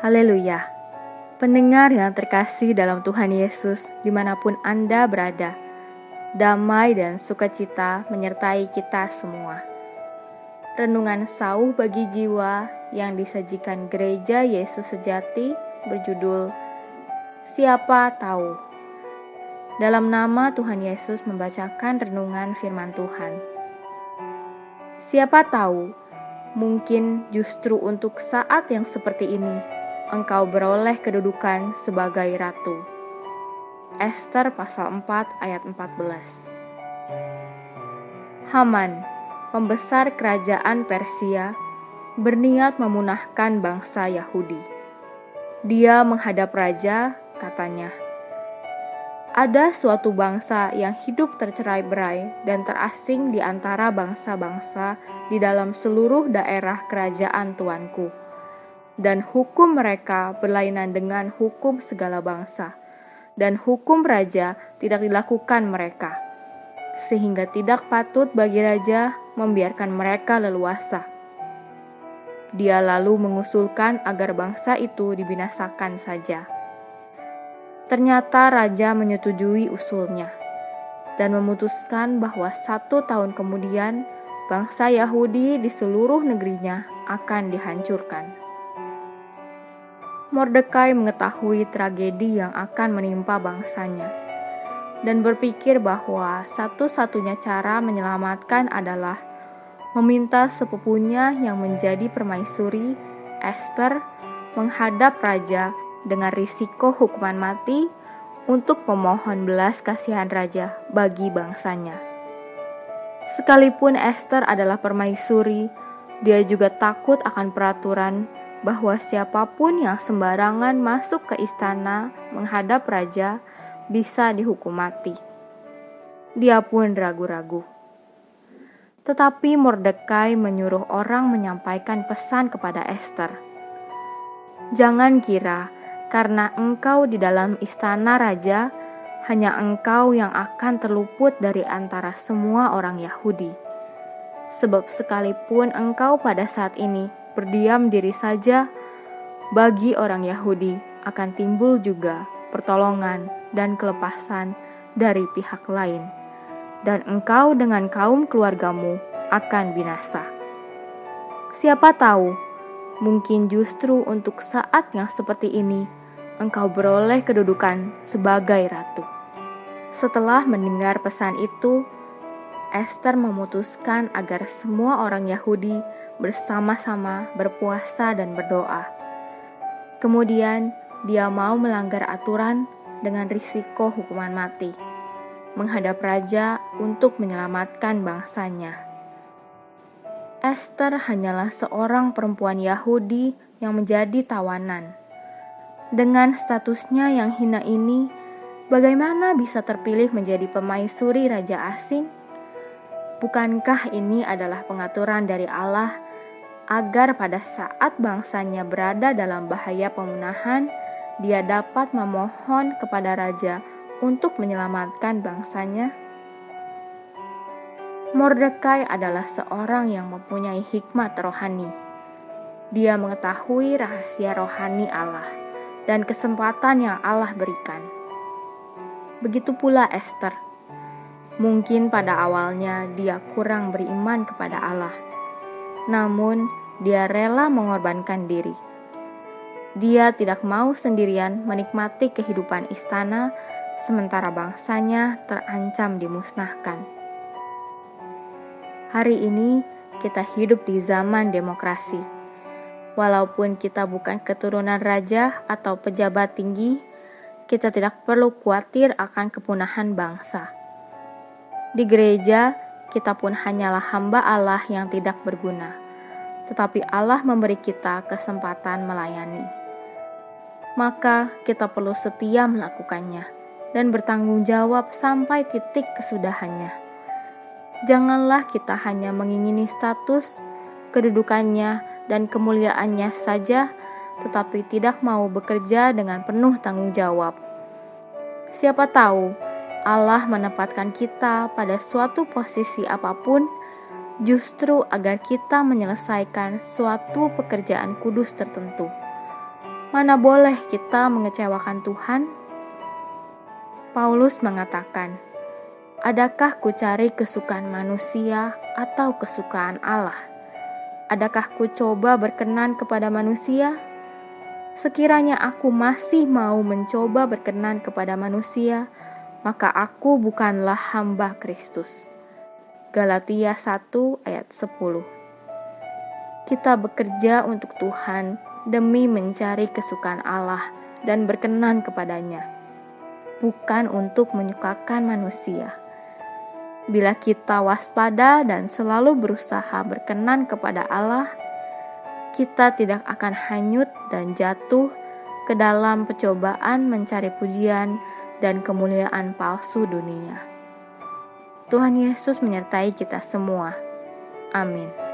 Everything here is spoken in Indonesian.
Haleluya. Pendengar yang terkasih dalam Tuhan Yesus, di mana pun Anda berada, damai dan sukacita menyertai kita semua. Renungan sauh bagi jiwa yang disajikan gereja Yesus sejati berjudul Siapa Tahu. Dalam nama Tuhan Yesus membacakan renungan firman Tuhan. Siapa tahu, mungkin justru untuk saat yang seperti ini, engkau beroleh kedudukan sebagai ratu. Esther pasal 4 ayat 14 Haman, pembesar kerajaan Persia, berniat memunahkan bangsa Yahudi. Dia menghadap raja, katanya, ada suatu bangsa yang hidup tercerai-berai dan terasing di antara bangsa-bangsa di dalam seluruh daerah kerajaan tuanku dan hukum mereka berlainan dengan hukum segala bangsa, dan hukum raja tidak dilakukan mereka, sehingga tidak patut bagi raja membiarkan mereka leluasa. Dia lalu mengusulkan agar bangsa itu dibinasakan saja. Ternyata raja menyetujui usulnya dan memutuskan bahwa satu tahun kemudian bangsa Yahudi di seluruh negerinya akan dihancurkan. Mordekai mengetahui tragedi yang akan menimpa bangsanya dan berpikir bahwa satu-satunya cara menyelamatkan adalah meminta sepupunya yang menjadi permaisuri, Esther, menghadap raja dengan risiko hukuman mati untuk memohon belas kasihan raja bagi bangsanya. Sekalipun Esther adalah permaisuri, dia juga takut akan peraturan bahwa siapa pun yang sembarangan masuk ke istana menghadap raja bisa dihukum mati. Dia pun ragu-ragu. Tetapi Mordekai menyuruh orang menyampaikan pesan kepada Esther. Jangan kira karena engkau di dalam istana raja, hanya engkau yang akan terluput dari antara semua orang Yahudi. Sebab sekalipun engkau pada saat ini berdiam diri saja, bagi orang Yahudi akan timbul juga pertolongan dan kelepasan dari pihak lain, dan engkau dengan kaum keluargamu akan binasa. Siapa tahu, mungkin justru untuk saat yang seperti ini, engkau beroleh kedudukan sebagai ratu. Setelah mendengar pesan itu, Esther memutuskan agar semua orang Yahudi bersama-sama berpuasa dan berdoa. Kemudian, dia mau melanggar aturan dengan risiko hukuman mati, menghadap raja untuk menyelamatkan bangsanya. Esther hanyalah seorang perempuan Yahudi yang menjadi tawanan. Dengan statusnya yang hina ini, bagaimana bisa terpilih menjadi pemaisuri raja asing? Bukankah ini adalah pengaturan dari Allah agar pada saat bangsanya berada dalam bahaya pemunahan, dia dapat memohon kepada raja untuk menyelamatkan bangsanya? Mordekai adalah seorang yang mempunyai hikmat rohani. Dia mengetahui rahasia rohani Allah dan kesempatan yang Allah berikan. Begitu pula Esther Mungkin pada awalnya dia kurang beriman kepada Allah, namun dia rela mengorbankan diri. Dia tidak mau sendirian menikmati kehidupan istana, sementara bangsanya terancam dimusnahkan. Hari ini kita hidup di zaman demokrasi. Walaupun kita bukan keturunan raja atau pejabat tinggi, kita tidak perlu khawatir akan kepunahan bangsa di gereja, kita pun hanyalah hamba Allah yang tidak berguna, tetapi Allah memberi kita kesempatan melayani. Maka kita perlu setia melakukannya dan bertanggung jawab sampai titik kesudahannya. Janganlah kita hanya mengingini status, kedudukannya, dan kemuliaannya saja, tetapi tidak mau bekerja dengan penuh tanggung jawab. Siapa tahu Allah menempatkan kita pada suatu posisi apa pun justru agar kita menyelesaikan suatu pekerjaan kudus tertentu. mana boleh kita mengecewakan Tuhan? Paulus mengatakan, Adakah ku cari kesukaan manusia atau kesukaan Allah? Adakah ku coba berkenan kepada manusia? Sekiranya aku masih mau mencoba berkenan kepada manusia, maka aku bukanlah hamba Kristus. Galatia 1 ayat 10 kita bekerja untuk Tuhan demi mencari kesukaan Allah dan berkenan kepadanya, bukan untuk menyukakan manusia. Bila kita waspada dan selalu berusaha berkenan kepada Allah, kita tidak akan hanyut dan jatuh ke dalam percobaan mencari pujian dan kemuliaan palsu dunia. Tuhan Yesus menyertai kita semua. Amin.